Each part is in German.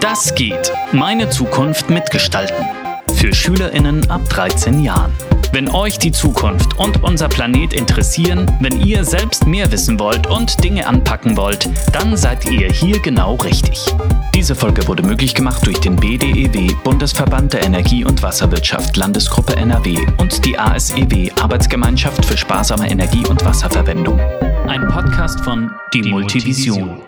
Das geht. Meine Zukunft mitgestalten. Für SchülerInnen ab 13 Jahren. Wenn euch die Zukunft und unser Planet interessieren, wenn ihr selbst mehr wissen wollt und Dinge anpacken wollt, dann seid ihr hier genau richtig. Diese Folge wurde möglich gemacht durch den BDEW, Bundesverband der Energie- und Wasserwirtschaft, Landesgruppe NRW und die ASEW, Arbeitsgemeinschaft für sparsame Energie- und Wasserverwendung. Ein Podcast von Die, die Multivision.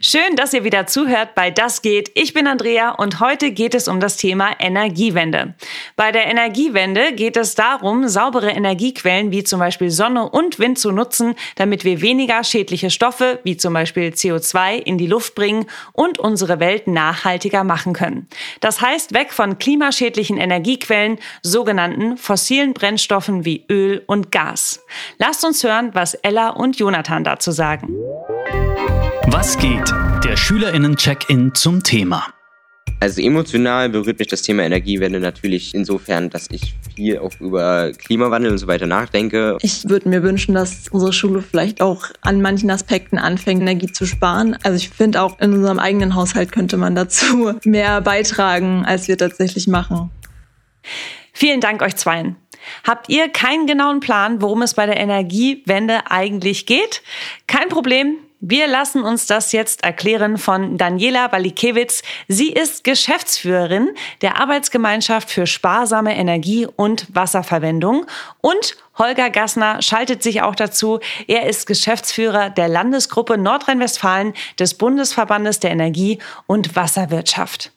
Schön, dass ihr wieder zuhört bei Das geht. Ich bin Andrea und heute geht es um das Thema Energiewende. Bei der Energiewende geht es darum, saubere Energiequellen wie zum Beispiel Sonne und Wind zu nutzen, damit wir weniger schädliche Stoffe wie zum Beispiel CO2 in die Luft bringen und unsere Welt nachhaltiger machen können. Das heißt, weg von klimaschädlichen Energiequellen, sogenannten fossilen Brennstoffen wie Öl und Gas. Lasst uns hören, was Ella und Jonathan dazu sagen. Was geht? Der Schülerinnen-Check-In zum Thema. Also emotional berührt mich das Thema Energiewende natürlich insofern, dass ich viel auch über Klimawandel und so weiter nachdenke. Ich würde mir wünschen, dass unsere Schule vielleicht auch an manchen Aspekten anfängt, Energie zu sparen. Also ich finde auch in unserem eigenen Haushalt könnte man dazu mehr beitragen, als wir tatsächlich machen. Vielen Dank euch zweien. Habt ihr keinen genauen Plan, worum es bei der Energiewende eigentlich geht? Kein Problem. Wir lassen uns das jetzt erklären von Daniela Balikewitz. Sie ist Geschäftsführerin der Arbeitsgemeinschaft für sparsame Energie- und Wasserverwendung und Holger Gassner schaltet sich auch dazu. Er ist Geschäftsführer der Landesgruppe Nordrhein-Westfalen des Bundesverbandes der Energie- und Wasserwirtschaft.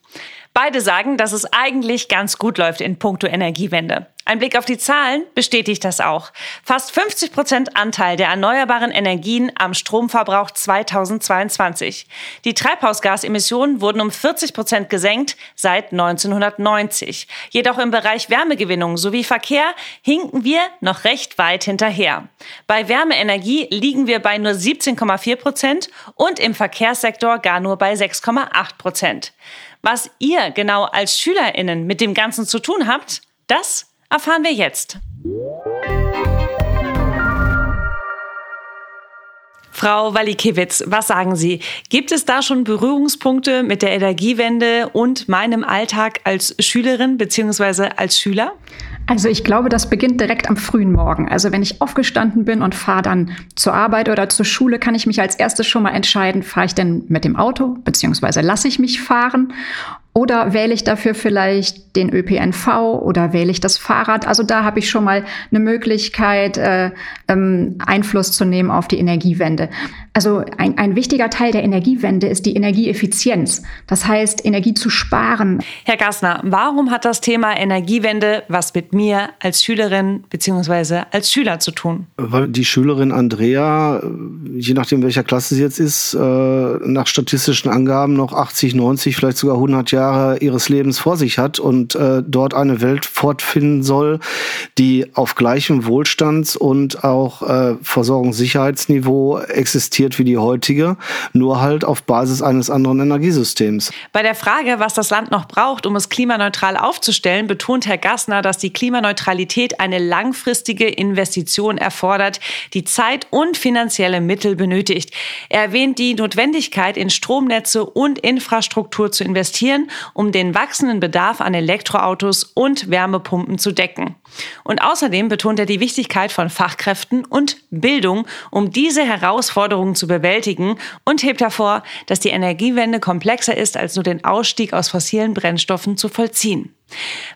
Beide sagen, dass es eigentlich ganz gut läuft in puncto Energiewende. Ein Blick auf die Zahlen bestätigt das auch. Fast 50 Prozent Anteil der erneuerbaren Energien am Stromverbrauch 2022. Die Treibhausgasemissionen wurden um 40 Prozent gesenkt seit 1990. Jedoch im Bereich Wärmegewinnung sowie Verkehr hinken wir noch recht weit hinterher. Bei Wärmeenergie liegen wir bei nur 17,4 Prozent und im Verkehrssektor gar nur bei 6,8 Prozent. Was ihr genau als SchülerInnen mit dem Ganzen zu tun habt, das erfahren wir jetzt. Frau Walikewitz, was sagen Sie? Gibt es da schon Berührungspunkte mit der Energiewende und meinem Alltag als Schülerin bzw. als Schüler? Also ich glaube, das beginnt direkt am frühen Morgen. Also wenn ich aufgestanden bin und fahre dann zur Arbeit oder zur Schule, kann ich mich als erstes schon mal entscheiden, fahre ich denn mit dem Auto beziehungsweise lasse ich mich fahren oder wähle ich dafür vielleicht den ÖPNV oder wähle ich das Fahrrad? Also da habe ich schon mal eine Möglichkeit, äh, ähm, Einfluss zu nehmen auf die Energiewende. Also ein, ein wichtiger Teil der Energiewende ist die Energieeffizienz. Das heißt, Energie zu sparen. Herr Gassner, warum hat das Thema Energiewende was mit mir als Schülerin bzw. als Schüler zu tun? Weil die Schülerin Andrea, je nachdem welcher Klasse sie jetzt ist, äh, nach statistischen Angaben noch 80, 90, vielleicht sogar 100 Jahre ihres Lebens vor sich hat und äh, dort eine Welt fortfinden soll, die auf gleichem Wohlstands- und auch äh, Versorgungssicherheitsniveau existiert wie die heutige, nur halt auf Basis eines anderen Energiesystems. Bei der Frage, was das Land noch braucht, um es klimaneutral aufzustellen, betont Herr Gassner, dass die Klimaneutralität eine langfristige Investition erfordert, die Zeit und finanzielle Mittel benötigt. Er erwähnt die Notwendigkeit, in Stromnetze und Infrastruktur zu investieren um den wachsenden Bedarf an Elektroautos und Wärmepumpen zu decken. Und außerdem betont er die Wichtigkeit von Fachkräften und Bildung, um diese Herausforderungen zu bewältigen und hebt hervor, dass die Energiewende komplexer ist, als nur den Ausstieg aus fossilen Brennstoffen zu vollziehen.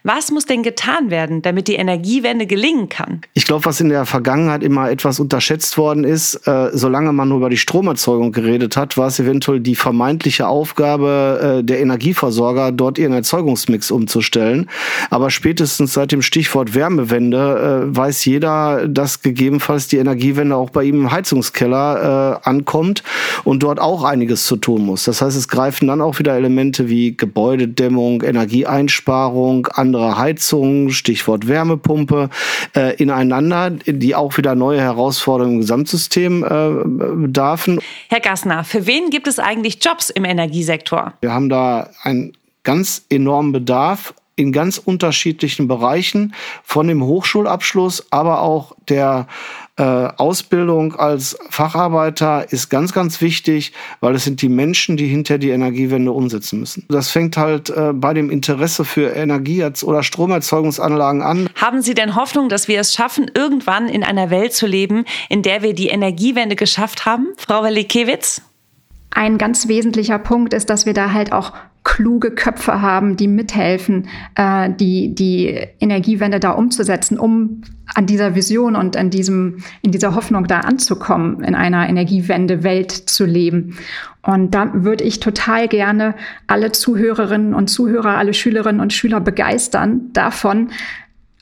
Was muss denn getan werden, damit die Energiewende gelingen kann? Ich glaube, was in der Vergangenheit immer etwas unterschätzt worden ist, äh, solange man nur über die Stromerzeugung geredet hat, war es eventuell die vermeintliche Aufgabe äh, der Energieversorger, dort ihren Erzeugungsmix umzustellen. Aber spätestens seit dem Stichwort Wärmewende äh, weiß jeder, dass gegebenenfalls die Energiewende auch bei ihm im Heizungskeller äh, ankommt und dort auch einiges zu tun muss. Das heißt, es greifen dann auch wieder Elemente wie Gebäudedämmung, Energieeinsparung, Erneuerung, andere Heizungen, Stichwort Wärmepumpe, äh, ineinander, die auch wieder neue Herausforderungen im Gesamtsystem äh, bedarfen. Herr Gassner, für wen gibt es eigentlich Jobs im Energiesektor? Wir haben da einen ganz enormen Bedarf in ganz unterschiedlichen Bereichen, von dem Hochschulabschluss, aber auch der äh, Ausbildung als Facharbeiter ist ganz, ganz wichtig, weil es sind die Menschen, die hinter die Energiewende umsetzen müssen. Das fängt halt äh, bei dem Interesse für Energie- oder Stromerzeugungsanlagen an. Haben Sie denn Hoffnung, dass wir es schaffen, irgendwann in einer Welt zu leben, in der wir die Energiewende geschafft haben? Frau Walikewitz? Ein ganz wesentlicher Punkt ist, dass wir da halt auch kluge Köpfe haben, die mithelfen, äh, die, die Energiewende da umzusetzen, um an dieser Vision und an diesem, in dieser Hoffnung da anzukommen, in einer Energiewende-Welt zu leben. Und da würde ich total gerne alle Zuhörerinnen und Zuhörer, alle Schülerinnen und Schüler begeistern davon,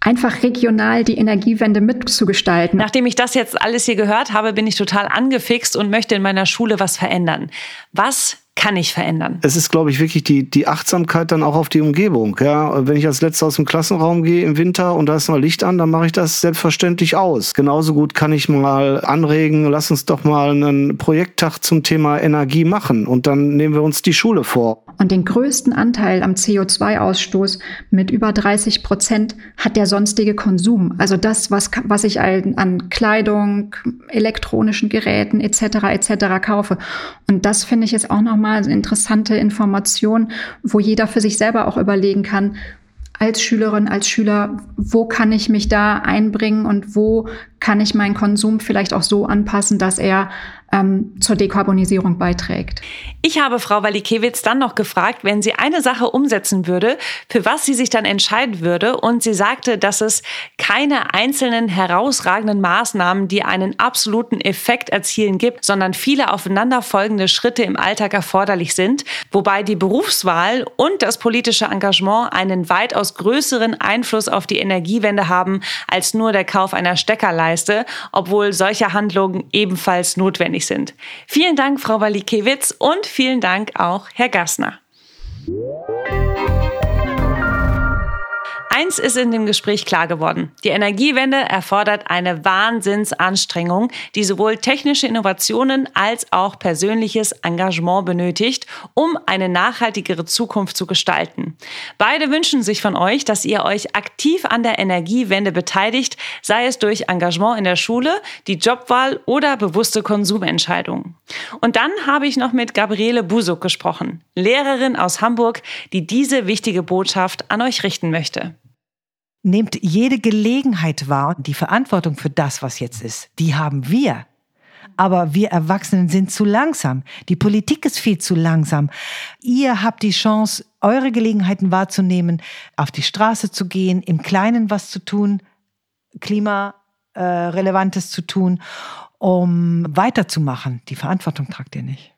einfach regional die Energiewende mitzugestalten. Nachdem ich das jetzt alles hier gehört habe, bin ich total angefixt und möchte in meiner Schule was verändern. Was kann ich verändern. Es ist, glaube ich, wirklich die, die Achtsamkeit dann auch auf die Umgebung. Ja, wenn ich als letzter aus dem Klassenraum gehe im Winter und da ist noch Licht an, dann mache ich das selbstverständlich aus. Genauso gut kann ich mal anregen, lass uns doch mal einen Projekttag zum Thema Energie machen und dann nehmen wir uns die Schule vor. Und den größten Anteil am CO2-Ausstoß mit über 30 Prozent hat der sonstige Konsum. Also das, was, was ich an Kleidung, elektronischen Geräten etc. etc. kaufe. Und das finde ich jetzt auch nochmal eine interessante Information, wo jeder für sich selber auch überlegen kann, als Schülerin, als Schüler, wo kann ich mich da einbringen und wo kann ich meinen Konsum vielleicht auch so anpassen, dass er ähm, zur Dekarbonisierung beiträgt. Ich habe Frau Walikewitz dann noch gefragt, wenn sie eine Sache umsetzen würde, für was sie sich dann entscheiden würde. Und sie sagte, dass es keine einzelnen herausragenden Maßnahmen, die einen absoluten Effekt erzielen gibt, sondern viele aufeinanderfolgende Schritte im Alltag erforderlich sind, wobei die Berufswahl und das politische Engagement einen weitaus größeren Einfluss auf die Energiewende haben als nur der Kauf einer Steckerleiste, obwohl solche Handlungen ebenfalls notwendig notwendig sind. Vielen Dank, Frau Walikewitz, und vielen Dank auch, Herr Gassner. Eins ist in dem Gespräch klar geworden. Die Energiewende erfordert eine Wahnsinnsanstrengung, die sowohl technische Innovationen als auch persönliches Engagement benötigt, um eine nachhaltigere Zukunft zu gestalten. Beide wünschen sich von euch, dass ihr euch aktiv an der Energiewende beteiligt, sei es durch Engagement in der Schule, die Jobwahl oder bewusste Konsumentscheidungen. Und dann habe ich noch mit Gabriele Busuk gesprochen, Lehrerin aus Hamburg, die diese wichtige Botschaft an euch richten möchte. Nehmt jede Gelegenheit wahr und die Verantwortung für das, was jetzt ist, die haben wir. Aber wir Erwachsenen sind zu langsam. Die Politik ist viel zu langsam. Ihr habt die Chance, eure Gelegenheiten wahrzunehmen, auf die Straße zu gehen, im Kleinen was zu tun, klimarelevantes zu tun, um weiterzumachen. Die Verantwortung tragt ihr nicht.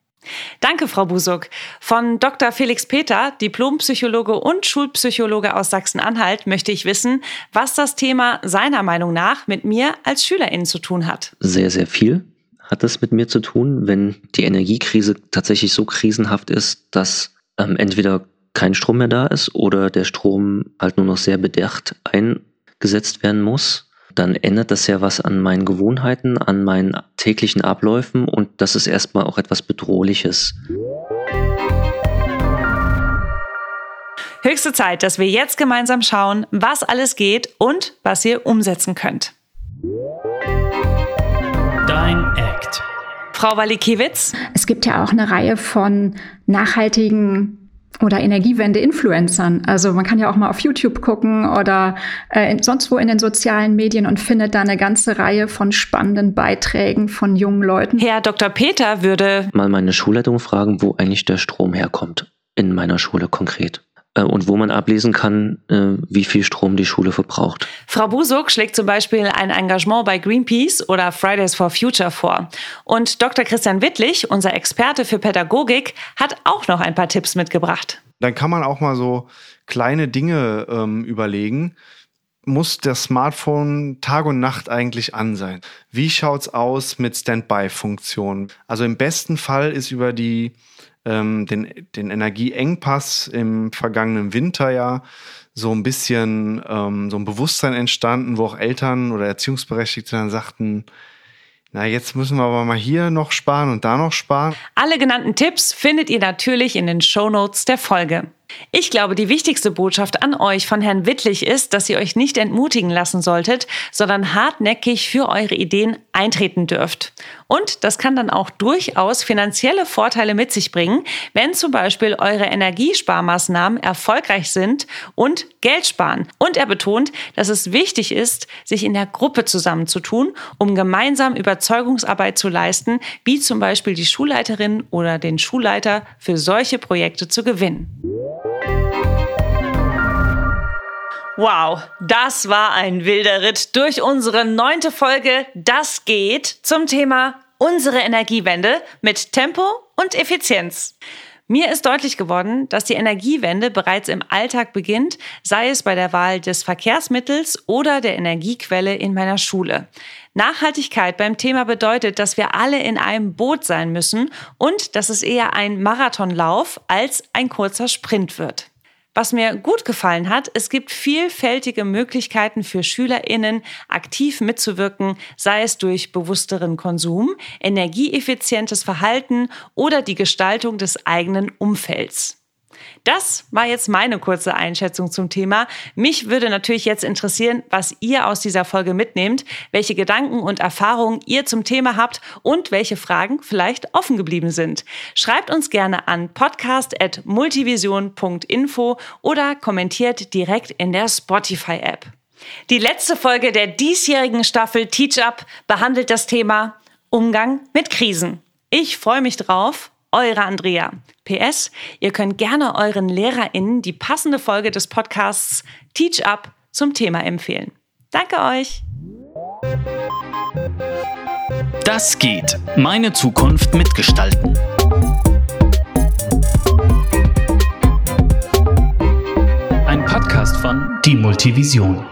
Danke, Frau Busuk. Von Dr. Felix Peter, Diplompsychologe und Schulpsychologe aus Sachsen-Anhalt, möchte ich wissen, was das Thema seiner Meinung nach mit mir als Schülerin zu tun hat. Sehr, sehr viel hat es mit mir zu tun, wenn die Energiekrise tatsächlich so krisenhaft ist, dass ähm, entweder kein Strom mehr da ist oder der Strom halt nur noch sehr bedacht eingesetzt werden muss dann ändert das ja was an meinen Gewohnheiten, an meinen täglichen Abläufen und das ist erstmal auch etwas Bedrohliches. Höchste Zeit, dass wir jetzt gemeinsam schauen, was alles geht und was ihr umsetzen könnt. Dein Act. Frau Walikiewicz? Es gibt ja auch eine Reihe von nachhaltigen oder Energiewende-Influencern. Also man kann ja auch mal auf YouTube gucken oder äh, sonst wo in den sozialen Medien und findet da eine ganze Reihe von spannenden Beiträgen von jungen Leuten. Herr Dr. Peter würde mal meine Schulleitung fragen, wo eigentlich der Strom herkommt in meiner Schule konkret. Äh, und wo man ablesen kann, äh, wie viel Strom die Schule verbraucht. Frau Busuk schlägt zum Beispiel ein Engagement bei Greenpeace oder Fridays for Future vor. Und Dr. Christian Wittlich, unser Experte für Pädagogik, hat auch noch ein paar Tipps mitgebracht. Dann kann man auch mal so kleine Dinge ähm, überlegen. Muss das Smartphone Tag und Nacht eigentlich an sein? Wie schaut's aus mit Standby-Funktionen? Also im besten Fall ist über die ähm, den, den Energieengpass im vergangenen Winterjahr so ein bisschen ähm, so ein Bewusstsein entstanden, wo auch Eltern oder Erziehungsberechtigte dann sagten, na, jetzt müssen wir aber mal hier noch sparen und da noch sparen. Alle genannten Tipps findet ihr natürlich in den Show Notes der Folge. Ich glaube, die wichtigste Botschaft an euch von Herrn Wittlich ist, dass ihr euch nicht entmutigen lassen solltet, sondern hartnäckig für eure Ideen eintreten dürft. Und das kann dann auch durchaus finanzielle Vorteile mit sich bringen, wenn zum Beispiel eure Energiesparmaßnahmen erfolgreich sind und Geld sparen. Und er betont, dass es wichtig ist, sich in der Gruppe zusammenzutun, um gemeinsam Überzeugungsarbeit zu leisten, wie zum Beispiel die Schulleiterin oder den Schulleiter für solche Projekte zu gewinnen. Wow, das war ein wilder Ritt durch unsere neunte Folge Das geht zum Thema unsere Energiewende mit Tempo und Effizienz. Mir ist deutlich geworden, dass die Energiewende bereits im Alltag beginnt, sei es bei der Wahl des Verkehrsmittels oder der Energiequelle in meiner Schule. Nachhaltigkeit beim Thema bedeutet, dass wir alle in einem Boot sein müssen und dass es eher ein Marathonlauf als ein kurzer Sprint wird. Was mir gut gefallen hat, es gibt vielfältige Möglichkeiten für SchülerInnen, aktiv mitzuwirken, sei es durch bewussteren Konsum, energieeffizientes Verhalten oder die Gestaltung des eigenen Umfelds. Das war jetzt meine kurze Einschätzung zum Thema. Mich würde natürlich jetzt interessieren, was ihr aus dieser Folge mitnehmt, welche Gedanken und Erfahrungen ihr zum Thema habt und welche Fragen vielleicht offen geblieben sind. Schreibt uns gerne an podcast.multivision.info oder kommentiert direkt in der Spotify-App. Die letzte Folge der diesjährigen Staffel Teach Up behandelt das Thema Umgang mit Krisen. Ich freue mich drauf eure Andrea. PS, ihr könnt gerne euren LehrerInnen die passende Folge des Podcasts Teach Up zum Thema empfehlen. Danke euch! Das geht. Meine Zukunft mitgestalten. Ein Podcast von Die Multivision.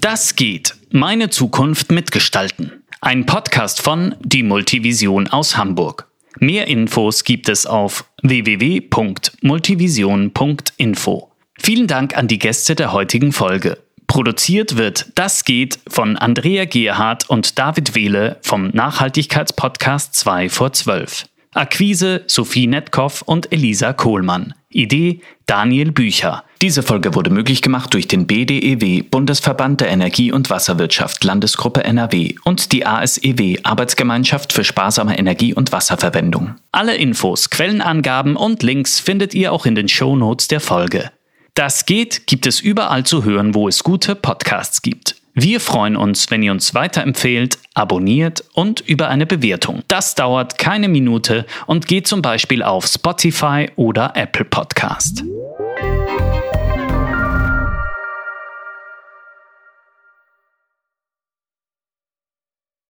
Das geht. Meine Zukunft mitgestalten. Ein Podcast von Die Multivision aus Hamburg. Mehr Infos gibt es auf www.multivision.info. Vielen Dank an die Gäste der heutigen Folge. Produziert wird Das geht von Andrea Gerhardt und David Wehle vom Nachhaltigkeitspodcast 2 vor 12. Akquise Sophie Netkoff und Elisa Kohlmann. Idee Daniel Bücher. Diese Folge wurde möglich gemacht durch den BDEW, Bundesverband der Energie- und Wasserwirtschaft, Landesgruppe NRW und die ASEW, Arbeitsgemeinschaft für sparsame Energie- und Wasserverwendung. Alle Infos, Quellenangaben und Links findet ihr auch in den Shownotes der Folge. Das geht gibt es überall zu hören, wo es gute Podcasts gibt. Wir freuen uns, wenn ihr uns weiterempfehlt, abonniert und über eine Bewertung. Das dauert keine Minute und geht zum Beispiel auf Spotify oder Apple Podcast.